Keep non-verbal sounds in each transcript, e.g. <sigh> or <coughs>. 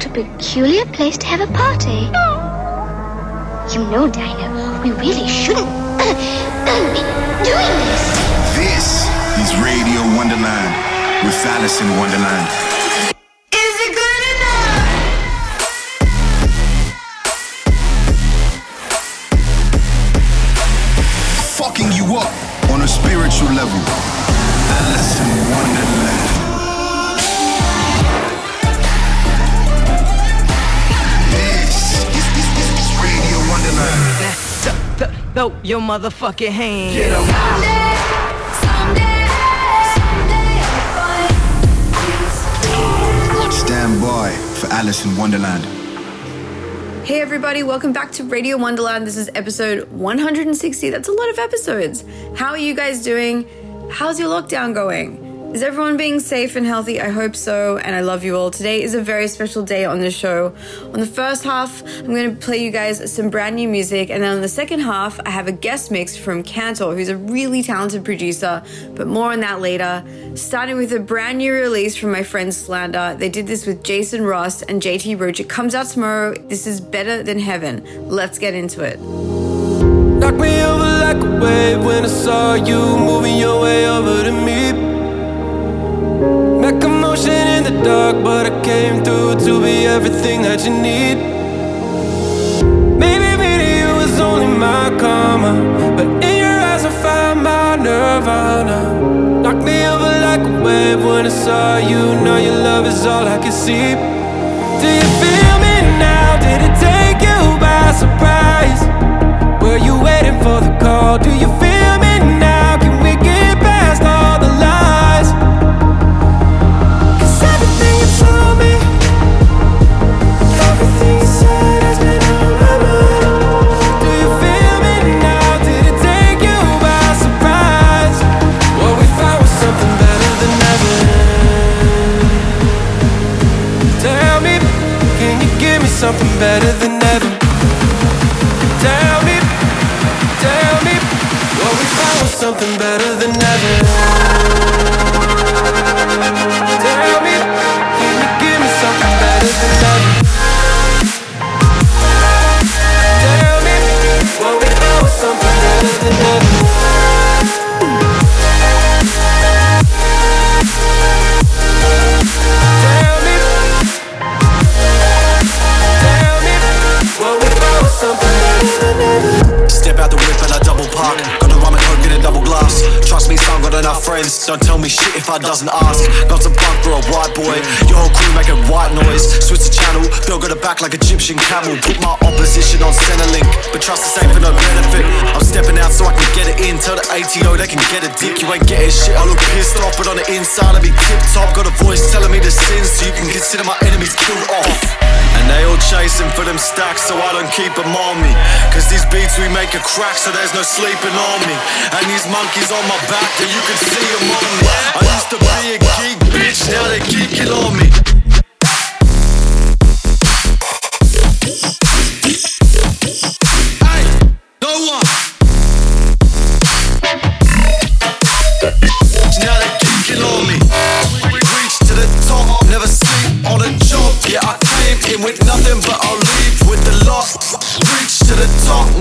What a peculiar place to have a party. You know, Dino, we really shouldn't <coughs> be doing this. This is Radio Wonderland with Alison Wonderland. Throw your motherfucking hand. Get 'em. Stand by for Alison Wonderland. Hey everybody, welcome back to Radio Wonderland. This is episode 160. That's a lot of episodes. How are you guys doing? How's your lockdown going? Is everyone being safe and healthy? I hope so, and I love you all. Today is a very special day on the show. On the first half, I'm going to play you guys some brand new music, and then on the second half, I have a guest mix from Kantor, who's a really talented producer, but more on that later. Starting with a brand new release from my friend Slander. They did this with Jason Ross and JT Roach. It comes out tomorrow. This is better than heaven. Let's get into it. Knock me over like a wave when I saw you moving your way over to me. Dark, but I came through to be everything that you need. Maybe meeting you was only my karma, but in your eyes I found my nirvana. Knock me over like a wave when I saw you. Now your love is all I can see. Do you feel me now? Did it take camel. Put my opposition on Centrelink, but trust the same for no benefit. I'm stepping out so I can get it in. Tell the ATO they can get a dick. You ain't getting shit. I look pissed off, but on the inside I be tip top. Got a voice telling me to sin, so you can consider my enemies killed off. And they all chasing for them stacks, so I don't keep them on me. Cause these beats we make a crack, so there's no sleeping on me. And these monkeys on my back, and you can see them on me. I used to be a geek, bitch, now they geeking on me. With nothing, but I'll leave with the lot. Reach to the top,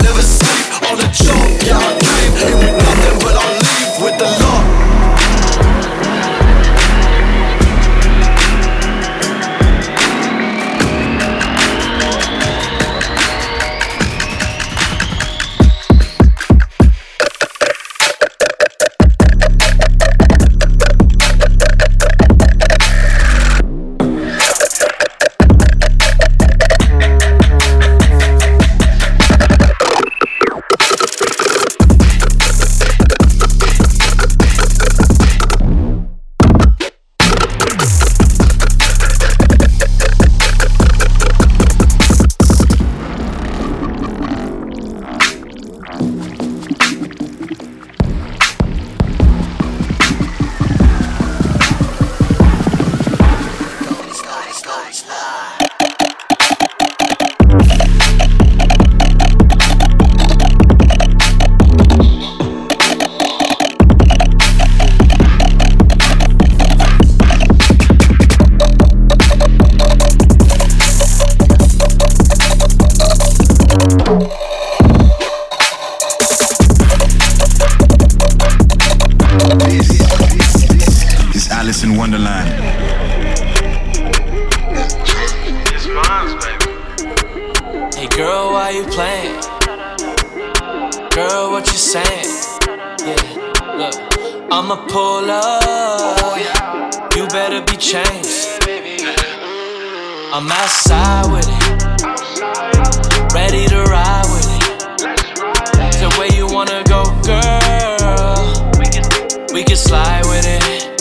can slide with it.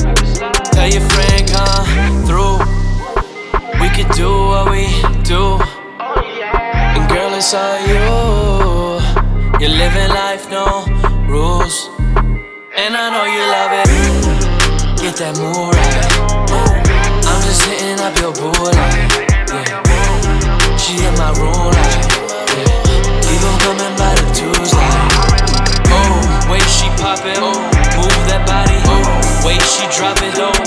Tell your friend, come through. We can do what we do. And girl, it's all you. You're living life, no rules. And I know you love it. Get that move right. I'm just hitting up your booty. Yeah. She in my room. way she drop it low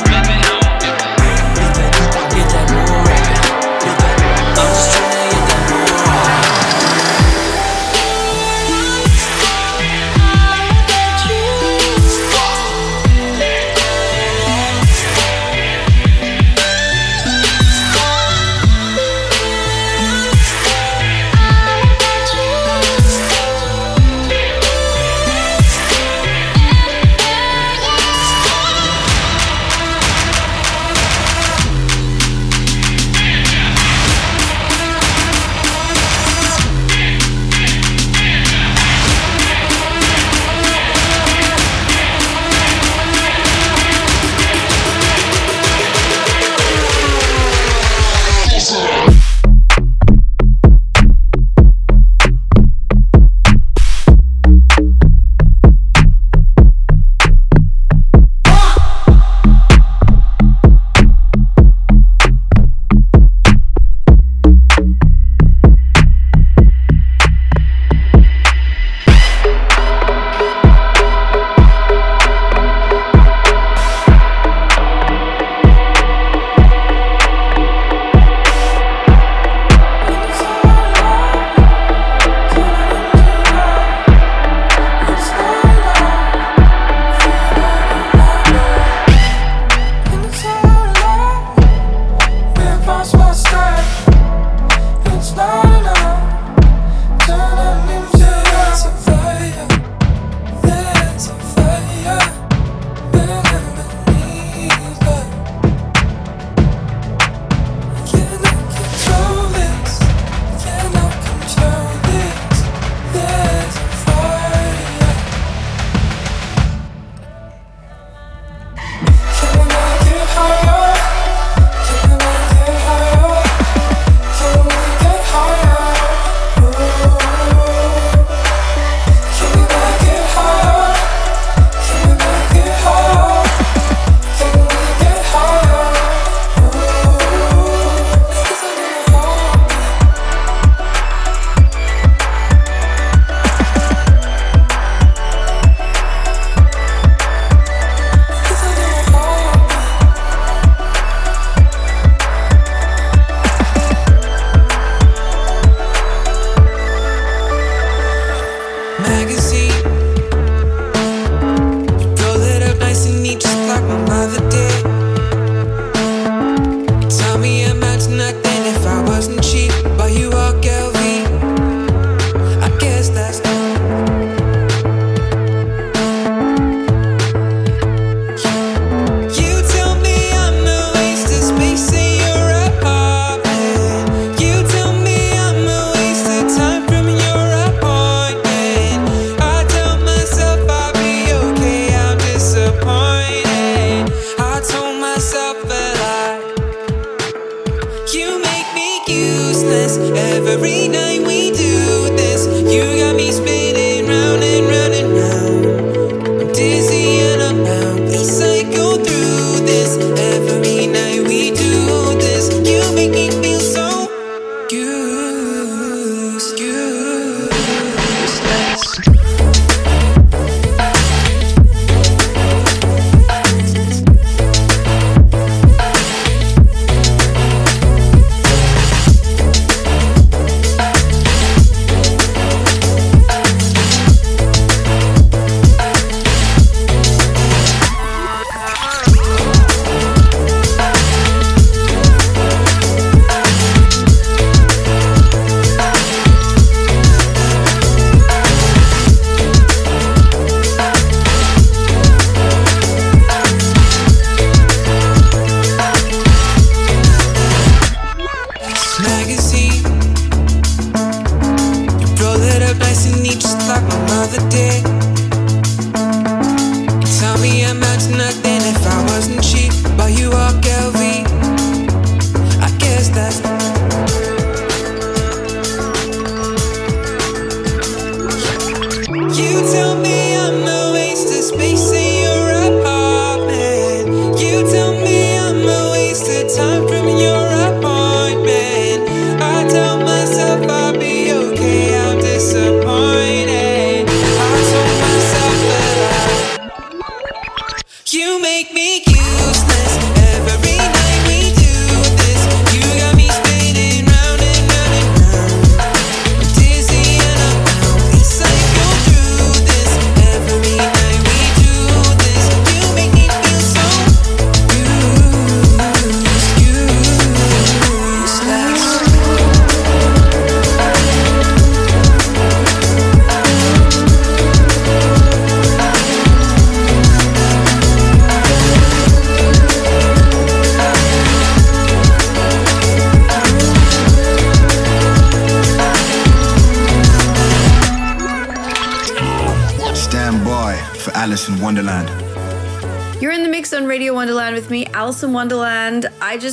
arena.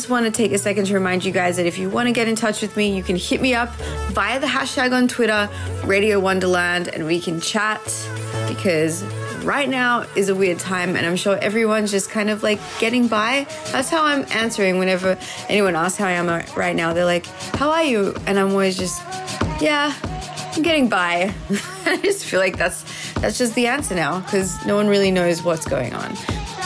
want to take a second to remind you guys that if you want to get in touch with me, you can hit me up via the hashtag on Twitter, Radio Wonderland, and we can chat because right now is a weird time and I'm sure everyone's just kind of like getting by. That's how I'm answering whenever anyone asks how I am right now. They're like, How are you? And I'm always just, Yeah, I'm getting by. <laughs> I just feel like that's that's just the answer now because no one really knows what's going on.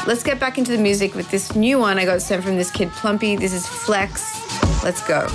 Let's get back into the music with this new one I got sent from this kid Plumpy. This is Flex. Let's go.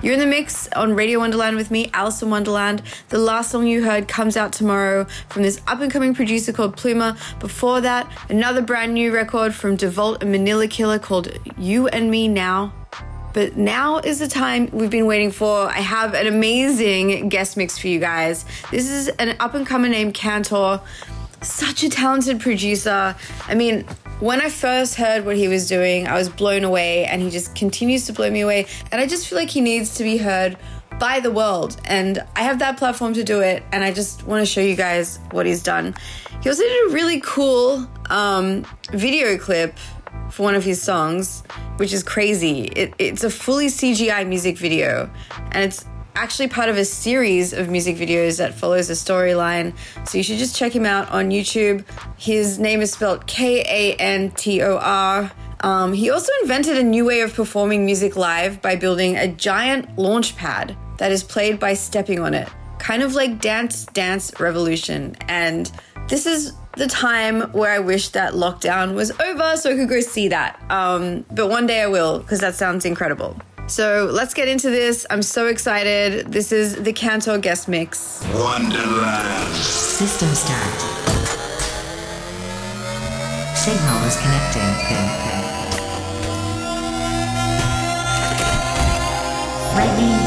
You're in the mix on Radio Wonderland with me, Alison Wonderland. The last song you heard comes out tomorrow from this up and coming producer called Pluma. Before that, another brand new record from DeVault and Manila Killa called You and Me Now. But now is the time we've been waiting for. I have an amazing guest mix for you guys. This is an up and comer named Kantor. Such a talented producer. I mean, when I first heard what he was doing, I was blown away, and he just continues to blow me away. And I just feel like he needs to be heard by the world. And I have that platform to do it, and I just want to show you guys what he's done. He also did a really cool um, video clip for one of his songs, which is crazy. It, it's a fully CGI music video, and it's actually part of a series of music videos that follows a storyline. So you should just check him out on YouTube. His name is spelled K A N T O R. Um, he also invented a new way of performing music live by building a giant launch pad that is played by stepping on it, kind of like Dance Dance Revolution. And this is the time where I wish that lockdown was over so I could go see that. Um, but one day I will, because that sounds incredible. So let's get into this. I'm so excited. This is the Kantor guest mix. Wonderland. System start. Signal is connecting. Ready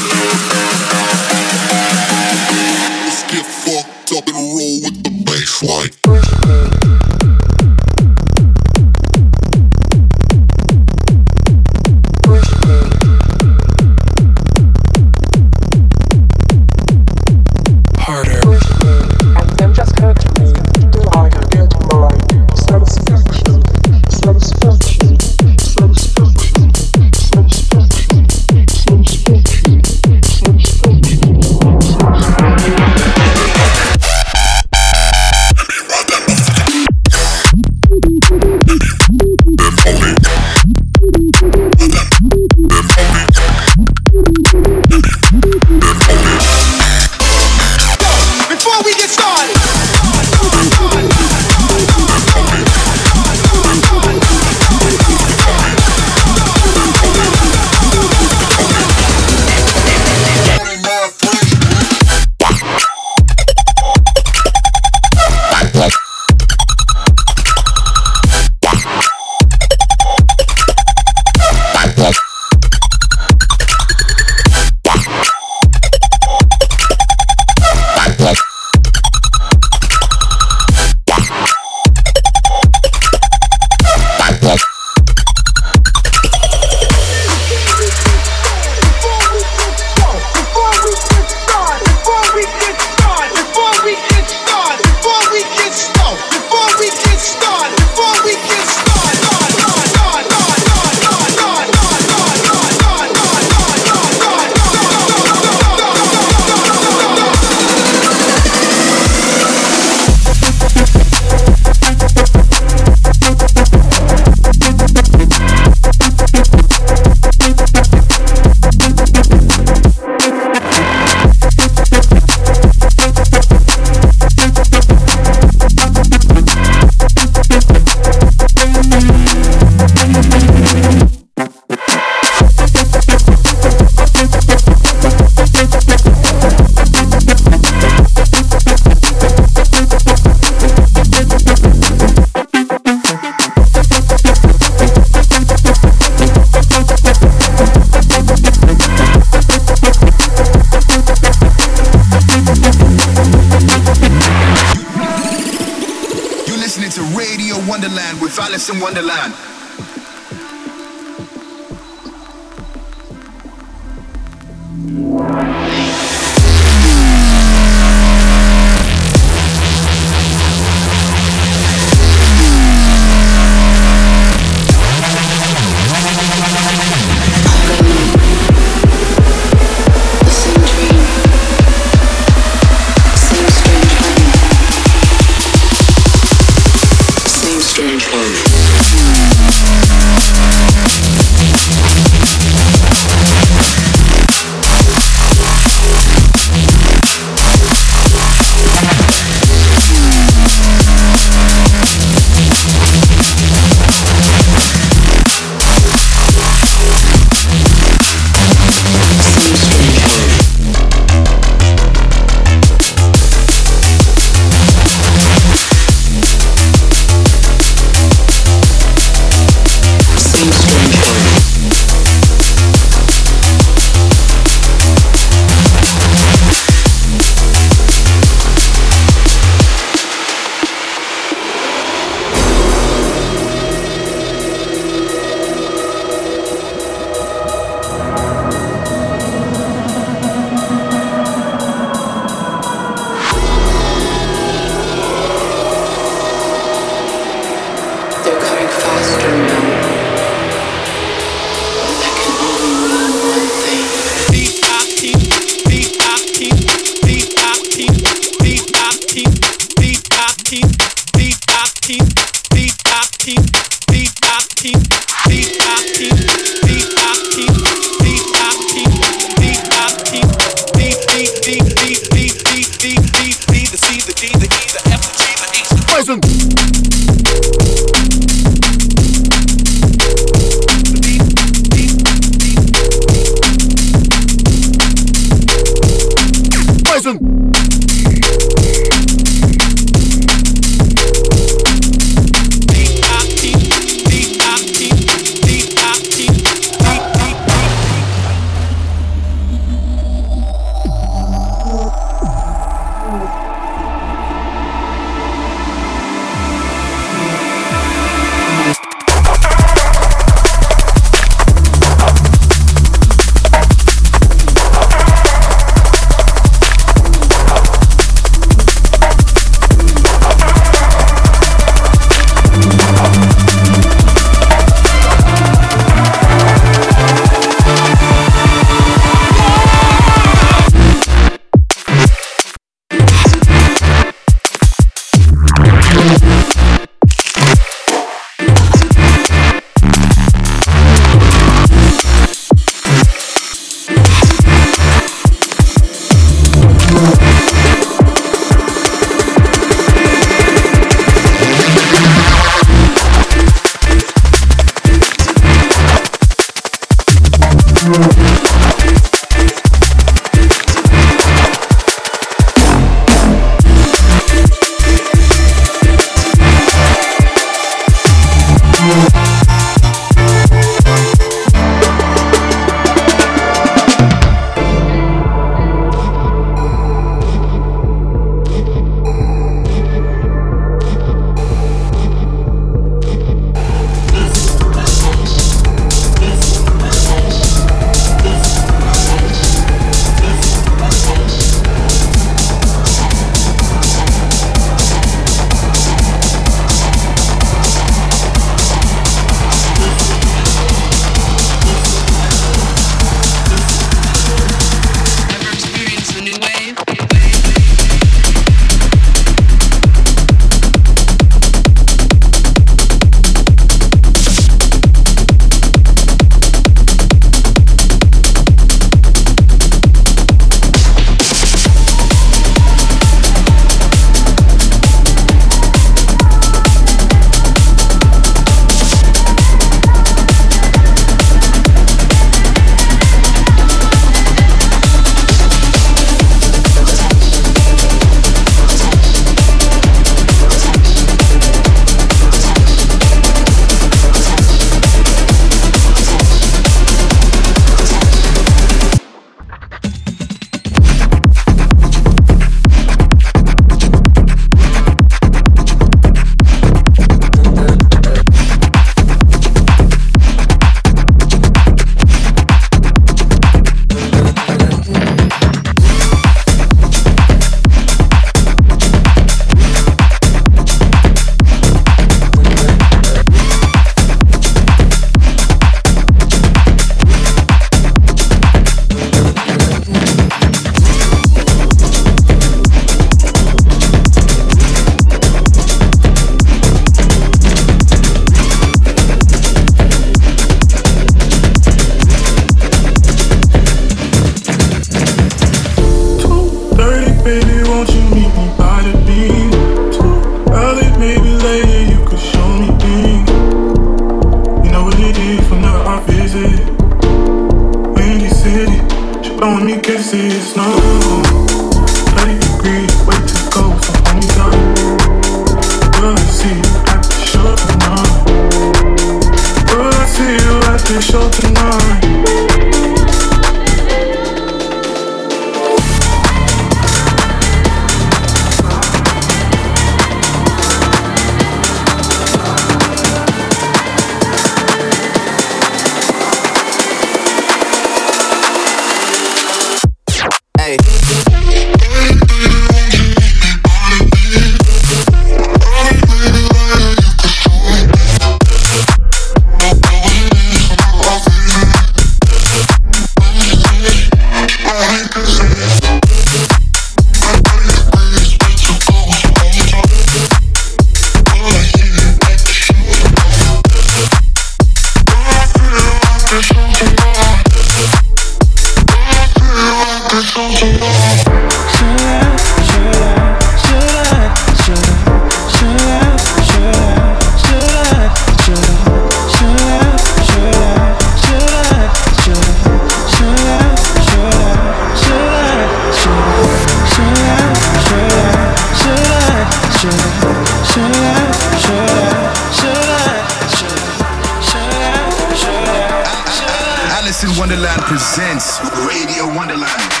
Wonderland presents Radio Wonderland.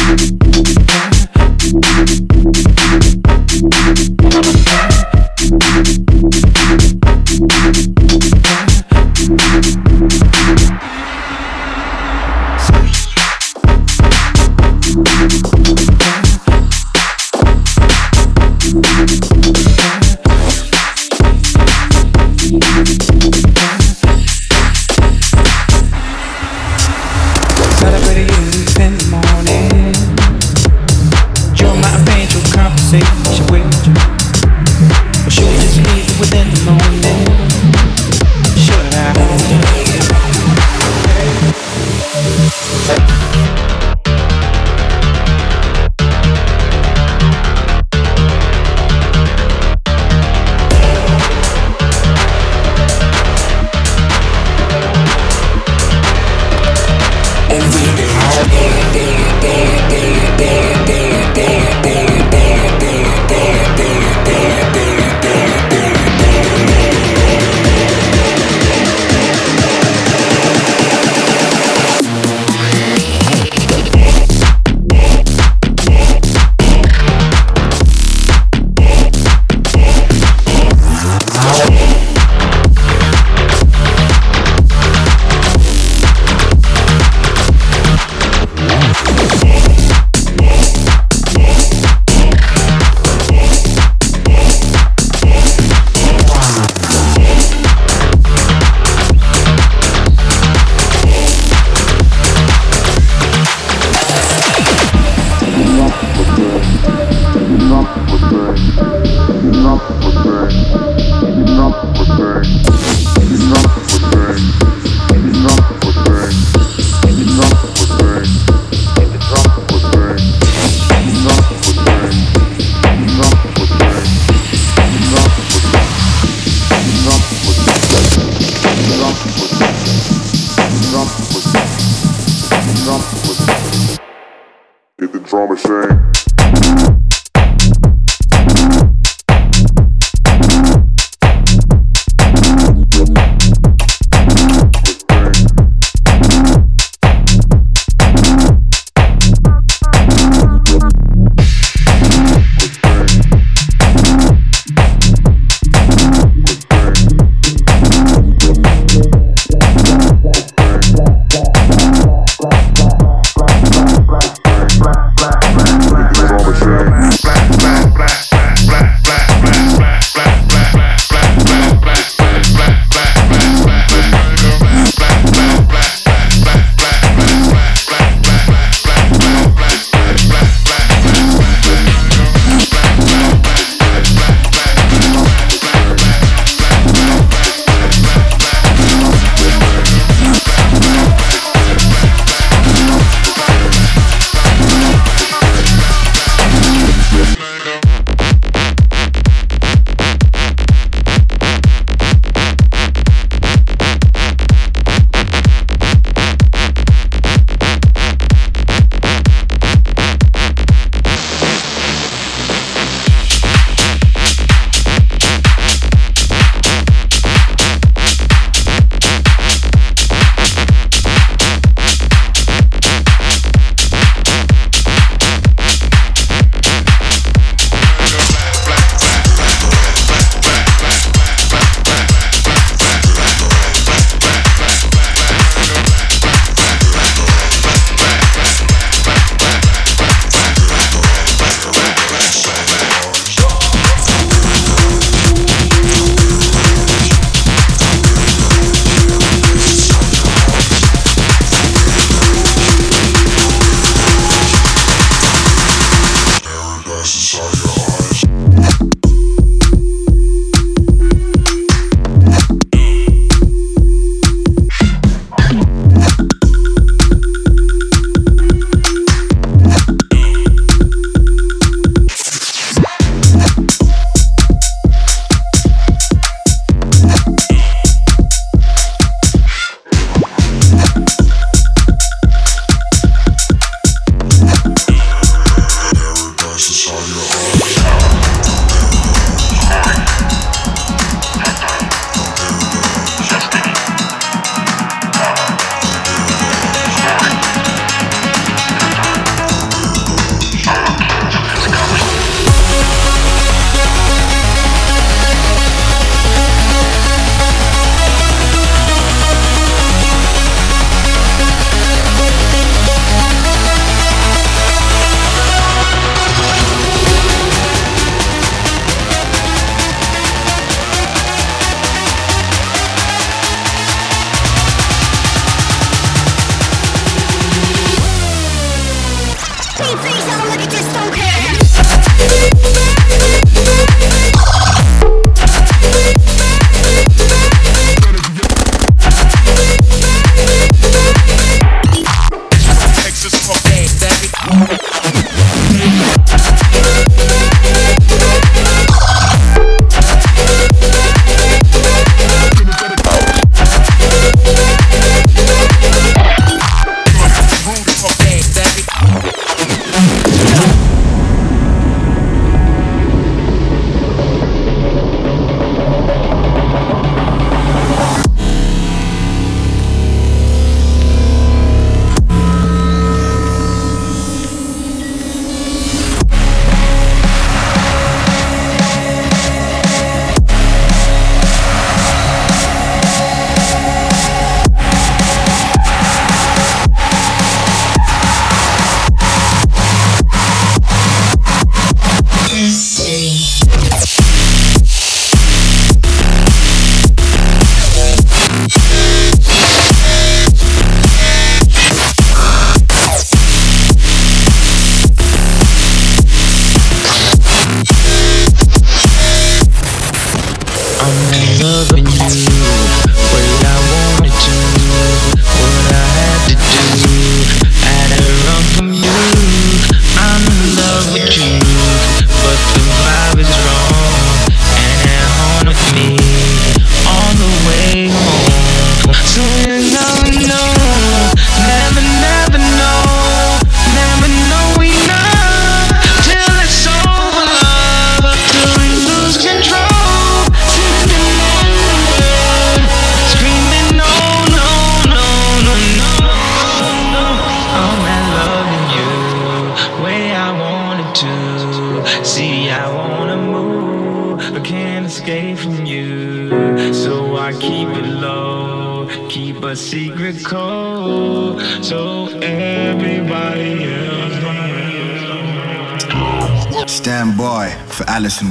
Celebrating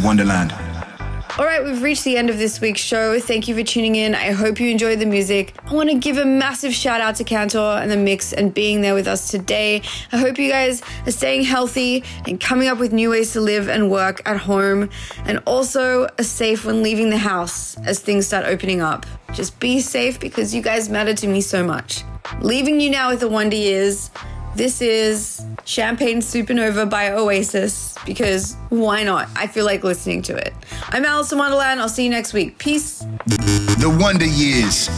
Wonderland. All right, we've reached the end of this week's show. Thank you for tuning in. I hope you enjoyed the music. I want to give a massive shout out to Kantor and the mix and being there with us today. I hope you guys are staying healthy and coming up with new ways to live and work at home and also are safe when leaving the house as things start opening up. Just be safe because you guys matter to me so much. Leaving you now with the Wonder Years. This is Champagne Supernova by Oasis because why not? I feel like listening to it. I'm Alison Wonderland. I'll see you next week. Peace. The Wonder Years.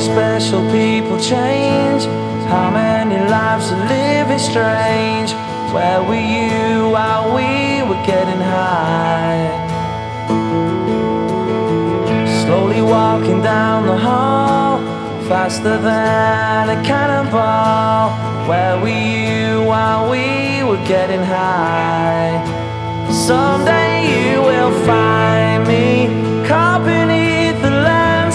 Special people change? How many lives are living strange? Where were you while we were getting high? Slowly walking down the hall, faster than a cannonball. Where were you while we were getting high? Someday you will find me the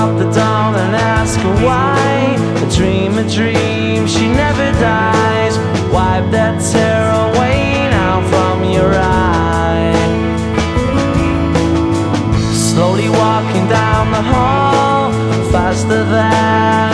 Up the dawn and ask her why. A dream, a dream, she never dies. Wipe that tear away now from your eye. Slowly walking down the hall, faster than